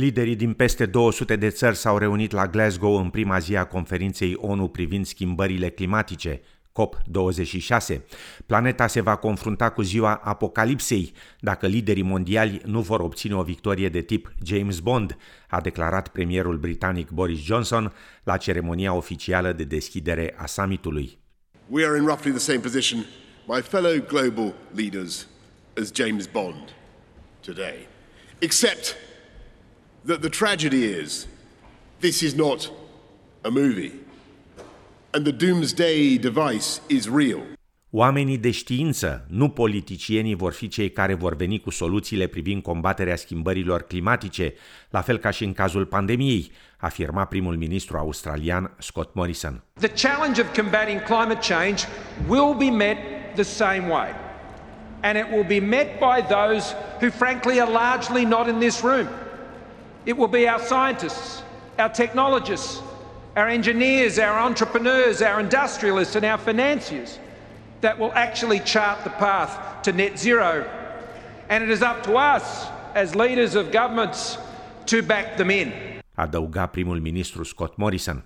Liderii din peste 200 de țări s-au reunit la Glasgow în prima zi a conferinței ONU privind schimbările climatice, COP26. Planeta se va confrunta cu ziua apocalipsei dacă liderii mondiali nu vor obține o victorie de tip James Bond, a declarat premierul britanic Boris Johnson la ceremonia oficială de deschidere a summitului. We are in roughly the same position, my fellow global leaders, as James Bond today. Except that the tragedy is this is not a movie. And the doomsday device is real. Oamenii de știință, nu politicienii, vor fi cei care vor veni cu soluțiile privind combaterea schimbărilor climatice, la fel ca și în cazul pandemiei, afirma primul ministru australian Scott Morrison. The challenge of combating climate change will be met the same way. And it will be met by those who frankly are largely not in this room. It will be our scientists, our technologists, our engineers, our entrepreneurs, our industrialists, and our financiers that will actually chart the path to net zero. And it is up to us, as leaders of governments, to back them in. Adăuga primul ministru Scott Morrison.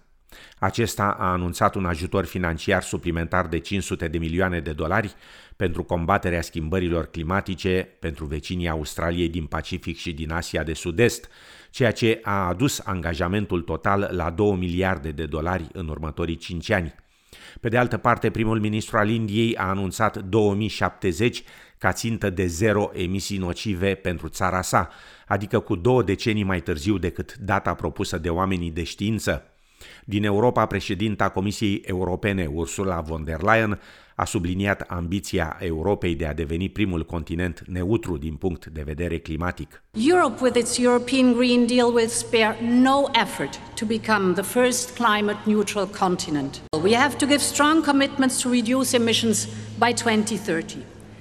Acesta a anunțat un ajutor financiar suplimentar de 500 de milioane de dolari pentru combaterea schimbărilor climatice pentru vecinii Australiei din Pacific și din Asia de Sud-Est, ceea ce a adus angajamentul total la 2 miliarde de dolari în următorii 5 ani. Pe de altă parte, primul ministru al Indiei a anunțat 2070 ca țintă de zero emisii nocive pentru țara sa, adică cu două decenii mai târziu decât data propusă de oamenii de știință. Din Europa, președinta Comisiei Europene, Ursula von der Leyen, a subliniat ambiția Europei de a deveni primul continent neutru din punct de vedere climatic. Europe with its European Green Deal will spare no effort to become the first climate neutral continent. We have to give strong commitments to reduce emissions by 2030.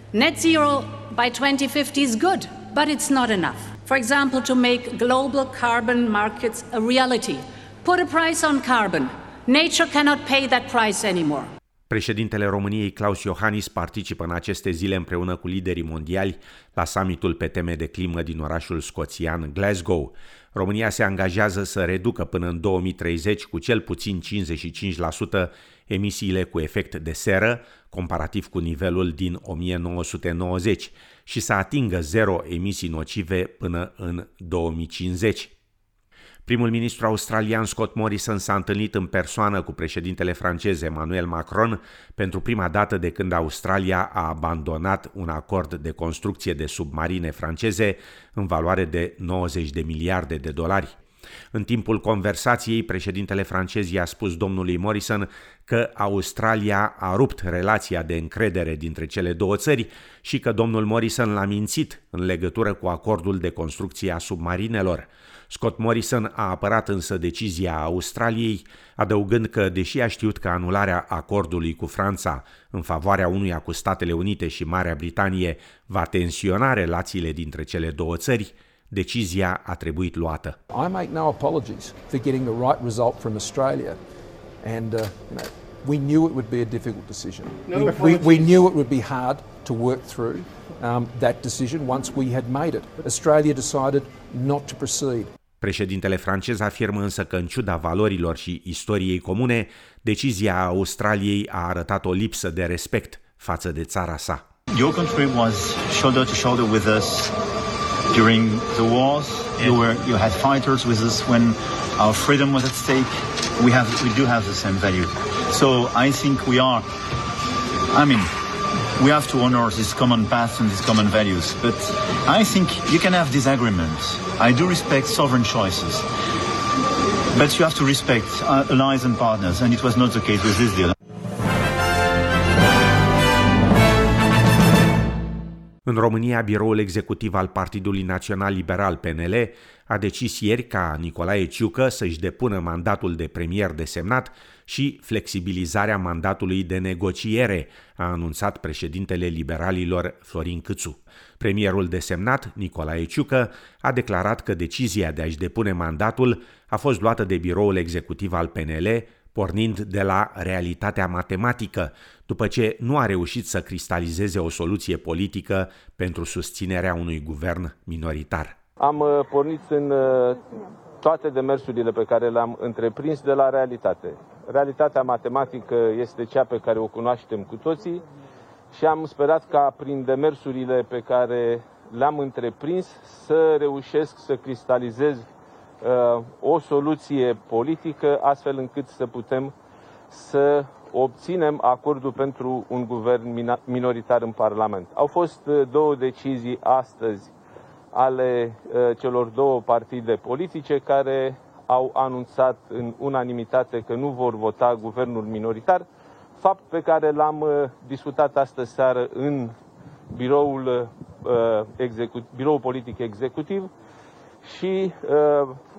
Net zero by 2050 is good, but it's not enough. For example, to make global carbon markets a reality Put a price on carbon. Nature cannot pay that price anymore. Președintele României Claus Iohannis participă în aceste zile împreună cu liderii mondiali la summitul pe teme de climă din orașul scoțian Glasgow. România se angajează să reducă până în 2030 cu cel puțin 55% emisiile cu efect de seră, comparativ cu nivelul din 1990, și să atingă zero emisii nocive până în 2050. Primul ministru australian Scott Morrison s-a întâlnit în persoană cu președintele francez Emmanuel Macron pentru prima dată de când Australia a abandonat un acord de construcție de submarine franceze în valoare de 90 de miliarde de dolari. În timpul conversației, președintele francez i-a spus domnului Morrison că Australia a rupt relația de încredere dintre cele două țări și că domnul Morrison l-a mințit în legătură cu acordul de construcție a submarinelor. Scott Morrison a apărat însă decizia Australiei, adăugând că, deși a știut că anularea acordului cu Franța în favoarea unuia cu Statele Unite și Marea Britanie va tensiona relațiile dintre cele două țări, decizia a trebuit luată. I make no apologies for getting the right result from Australia. And uh, you know, we knew it would be a difficult decision. No we, we, we knew it would be hard to work through um, that decision once we had made it. Australia decided not to proceed. Președintele francez afirmă însă că în ciuda valorilor și istoriei comune, decizia Australiei a arătat o lipsă de respect față de țara sa. Your country was shoulder to shoulder with us during the wars. Yeah. You were you had fighters with us when our freedom was at stake. We have we do have the same value. So I think we are I mean we have to honor this common path and these common values. But I think you can have disagreements. I do respect sovereign choices. But you have to respect uh, allies and partners, and it was not the case with this deal. În România, biroul executiv al Partidului Național Liberal PNL a decis ieri ca Nicolae Ciucă să-și depună mandatul de premier desemnat și flexibilizarea mandatului de negociere, a anunțat președintele liberalilor Florin Câțu. Premierul desemnat, Nicolae Ciucă, a declarat că decizia de a-și depune mandatul a fost luată de biroul executiv al PNL pornind de la realitatea matematică, după ce nu a reușit să cristalizeze o soluție politică pentru susținerea unui guvern minoritar. Am uh, pornit în uh, toate demersurile pe care le-am întreprins de la realitate. Realitatea matematică este cea pe care o cunoaștem cu toții și am sperat ca prin demersurile pe care le-am întreprins să reușesc să cristalizez uh, o soluție politică astfel încât să putem să obținem acordul pentru un guvern minoritar în Parlament. Au fost uh, două decizii astăzi ale uh, celor două partide politice care au anunțat în unanimitate că nu vor vota guvernul minoritar, fapt pe care l-am uh, discutat astă seară în biroul, execut, biroul politic executiv și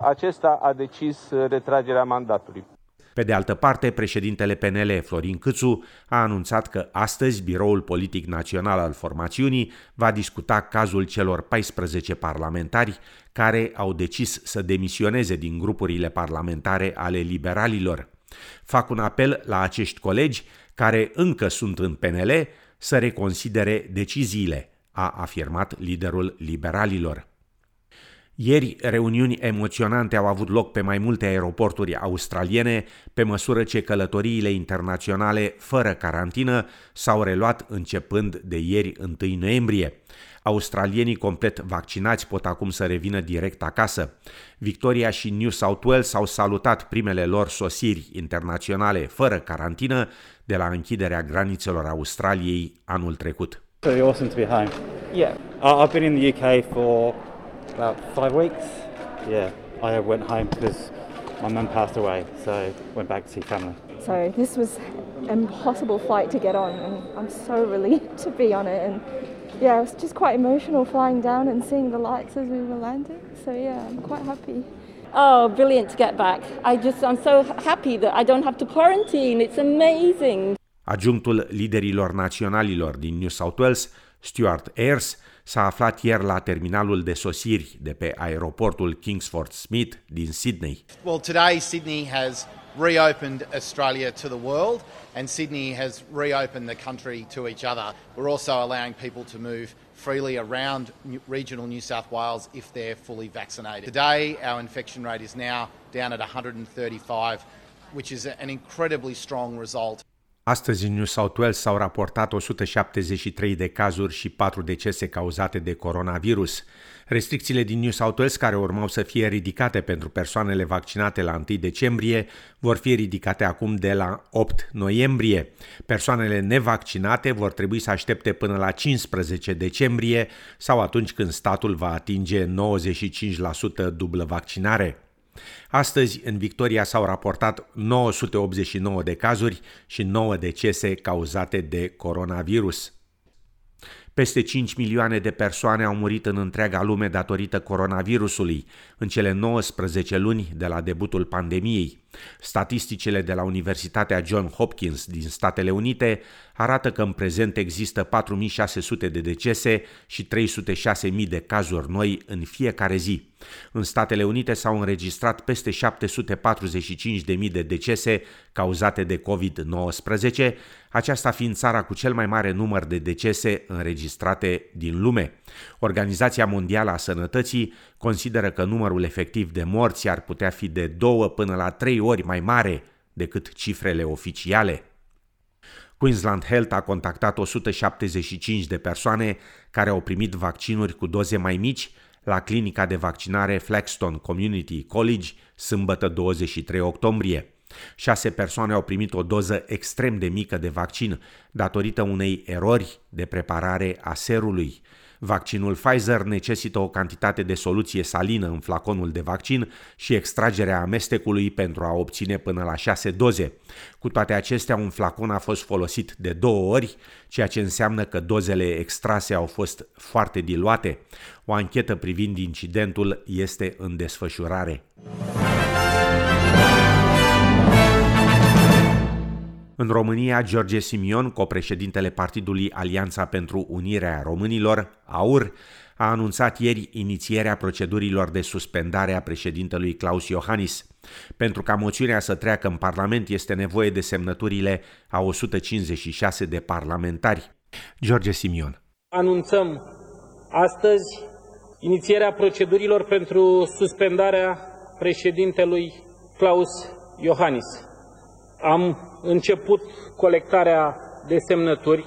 acesta a decis retragerea mandatului. Pe de altă parte, președintele PNL, Florin Câțu, a anunțat că astăzi Biroul Politic Național al formațiunii va discuta cazul celor 14 parlamentari care au decis să demisioneze din grupurile parlamentare ale liberalilor. Fac un apel la acești colegi care încă sunt în PNL să reconsidere deciziile, a afirmat liderul liberalilor. Ieri, reuniuni emoționante au avut loc pe mai multe aeroporturi australiene, pe măsură ce călătoriile internaționale fără carantină s-au reluat începând de ieri 1 noiembrie. Australienii complet vaccinați pot acum să revină direct acasă. Victoria și New South Wales au salutat primele lor sosiri internaționale fără carantină de la închiderea granițelor Australiei anul trecut. Very awesome to be home. Yeah. I've been in the UK for about five weeks. Yeah, I went home because my mum passed away, so went back to see family. So this was an impossible flight to get on, and I'm so relieved to be on it. And yeah, it was just quite emotional flying down and seeing the lights as we were landing. So yeah, I'm quite happy. Oh, brilliant to get back. I just, I'm so happy that I don't have to quarantine. It's amazing. Adjunctul liderilor naționalilor din New South Wales, Stuart Ayres, s-a aflat ieri la terminalul de sosiri de pe aeroportul Kingsford Smith din Sydney. Well, today Sydney has reopened Australia to the world and Sydney has reopened the country to each other. We're also allowing people to move freely around regional New South Wales if they're fully vaccinated. Today, our infection rate is now down at 135, which is an incredibly strong result. Astăzi în New South Wales s-au raportat 173 de cazuri și 4 decese cauzate de coronavirus. Restricțiile din New South Wales, care urmau să fie ridicate pentru persoanele vaccinate la 1 decembrie, vor fi ridicate acum de la 8 noiembrie. Persoanele nevaccinate vor trebui să aștepte până la 15 decembrie sau atunci când statul va atinge 95% dublă vaccinare. Astăzi, în Victoria s-au raportat 989 de cazuri și 9 decese cauzate de coronavirus. Peste 5 milioane de persoane au murit în întreaga lume datorită coronavirusului în cele 19 luni de la debutul pandemiei. Statisticile de la Universitatea John Hopkins din Statele Unite arată că în prezent există 4600 de decese și 306.000 de cazuri noi în fiecare zi. În Statele Unite s-au înregistrat peste 745.000 de decese cauzate de COVID-19, aceasta fiind țara cu cel mai mare număr de decese înregistrate din lume. Organizația Mondială a Sănătății consideră că numărul efectiv de morți ar putea fi de două până la trei ori mai mare decât cifrele oficiale. Queensland Health a contactat 175 de persoane care au primit vaccinuri cu doze mai mici la clinica de vaccinare Flagstone Community College sâmbătă 23 octombrie. Șase persoane au primit o doză extrem de mică de vaccin datorită unei erori de preparare a serului. Vaccinul Pfizer necesită o cantitate de soluție salină în flaconul de vaccin și extragerea amestecului pentru a obține până la 6 doze. Cu toate acestea, un flacon a fost folosit de două ori, ceea ce înseamnă că dozele extrase au fost foarte diluate. O anchetă privind incidentul este în desfășurare. În România, George Simion, copreședintele Partidului Alianța pentru Unirea Românilor, AUR, a anunțat ieri inițierea procedurilor de suspendare a președintelui Claus Iohannis. Pentru ca moțiunea să treacă în Parlament este nevoie de semnăturile a 156 de parlamentari. George Simion. Anunțăm astăzi inițierea procedurilor pentru suspendarea președintelui Klaus Iohannis. Am început colectarea de semnături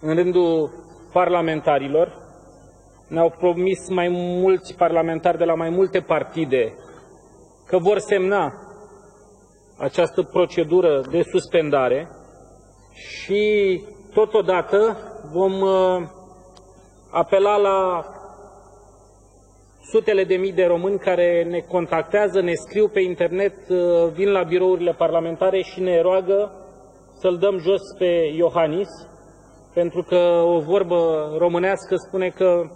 în rândul parlamentarilor. Ne-au promis mai mulți parlamentari de la mai multe partide că vor semna această procedură de suspendare și totodată vom uh, apela la sutele de mii de români care ne contactează, ne scriu pe internet, uh, vin la birourile parlamentare și ne roagă să-l dăm jos pe Iohannis, pentru că o vorbă românească spune că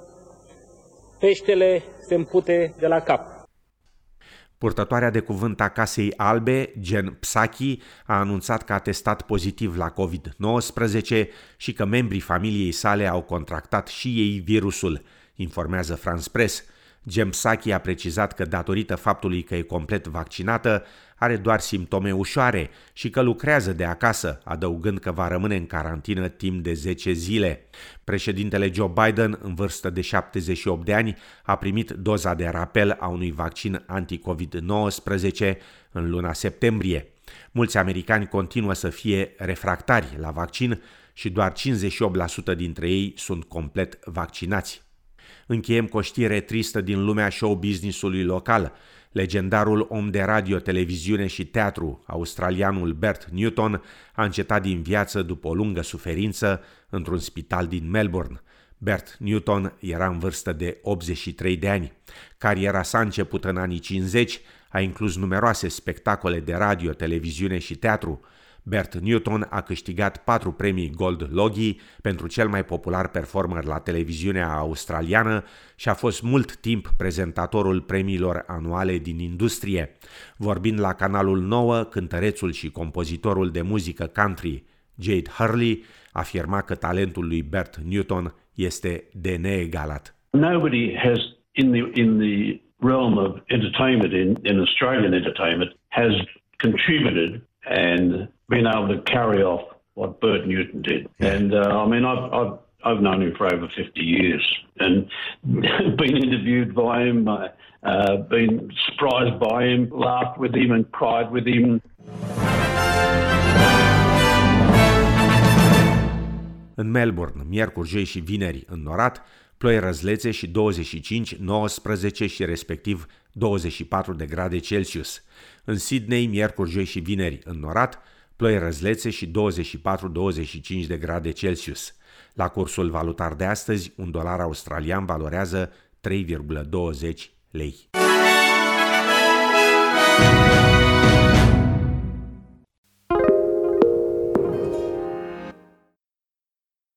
peștele se împute de la cap. Purtătoarea de cuvânt a Casei Albe, Gen Psaki, a anunțat că a testat pozitiv la COVID-19 și că membrii familiei sale au contractat și ei virusul, informează France Press. Gemsaki a precizat că datorită faptului că e complet vaccinată, are doar simptome ușoare și că lucrează de acasă, adăugând că va rămâne în carantină timp de 10 zile. Președintele Joe Biden, în vârstă de 78 de ani, a primit doza de rapel a unui vaccin anti-COVID-19 în luna septembrie. Mulți americani continuă să fie refractari la vaccin și doar 58% dintre ei sunt complet vaccinați. Încheiem cu o știre tristă din lumea show businessului local. Legendarul om de radio, televiziune și teatru, australianul Bert Newton, a încetat din viață după o lungă suferință într-un spital din Melbourne. Bert Newton era în vârstă de 83 de ani. Cariera sa a început în anii 50, a inclus numeroase spectacole de radio, televiziune și teatru. Bert Newton a câștigat patru premii Gold Logie pentru cel mai popular performer la televiziunea australiană și a fost mult timp prezentatorul premiilor anuale din industrie. Vorbind la canalul 9, cântărețul și compozitorul de muzică country Jade Hurley afirma că talentul lui Bert Newton este de neegalat. Nobody has in the in the realm of entertainment in, in Australian entertainment has contributed and been able to carry off what Bert Newton did. And uh, I mean, I've, I've, I've known him for over 50 years and been interviewed by him, uh, uh, been surprised by him, laughed with him and cried with him. În Melbourne, miercuri, joi și vineri înnorat, ploi răzlețe și 25, 19 și respectiv 24 de grade Celsius. În Sydney, miercuri, joi și vineri înnorat, ploi răzlețe și 24-25 de grade Celsius. La cursul valutar de astăzi, un dolar australian valorează 3,20 lei.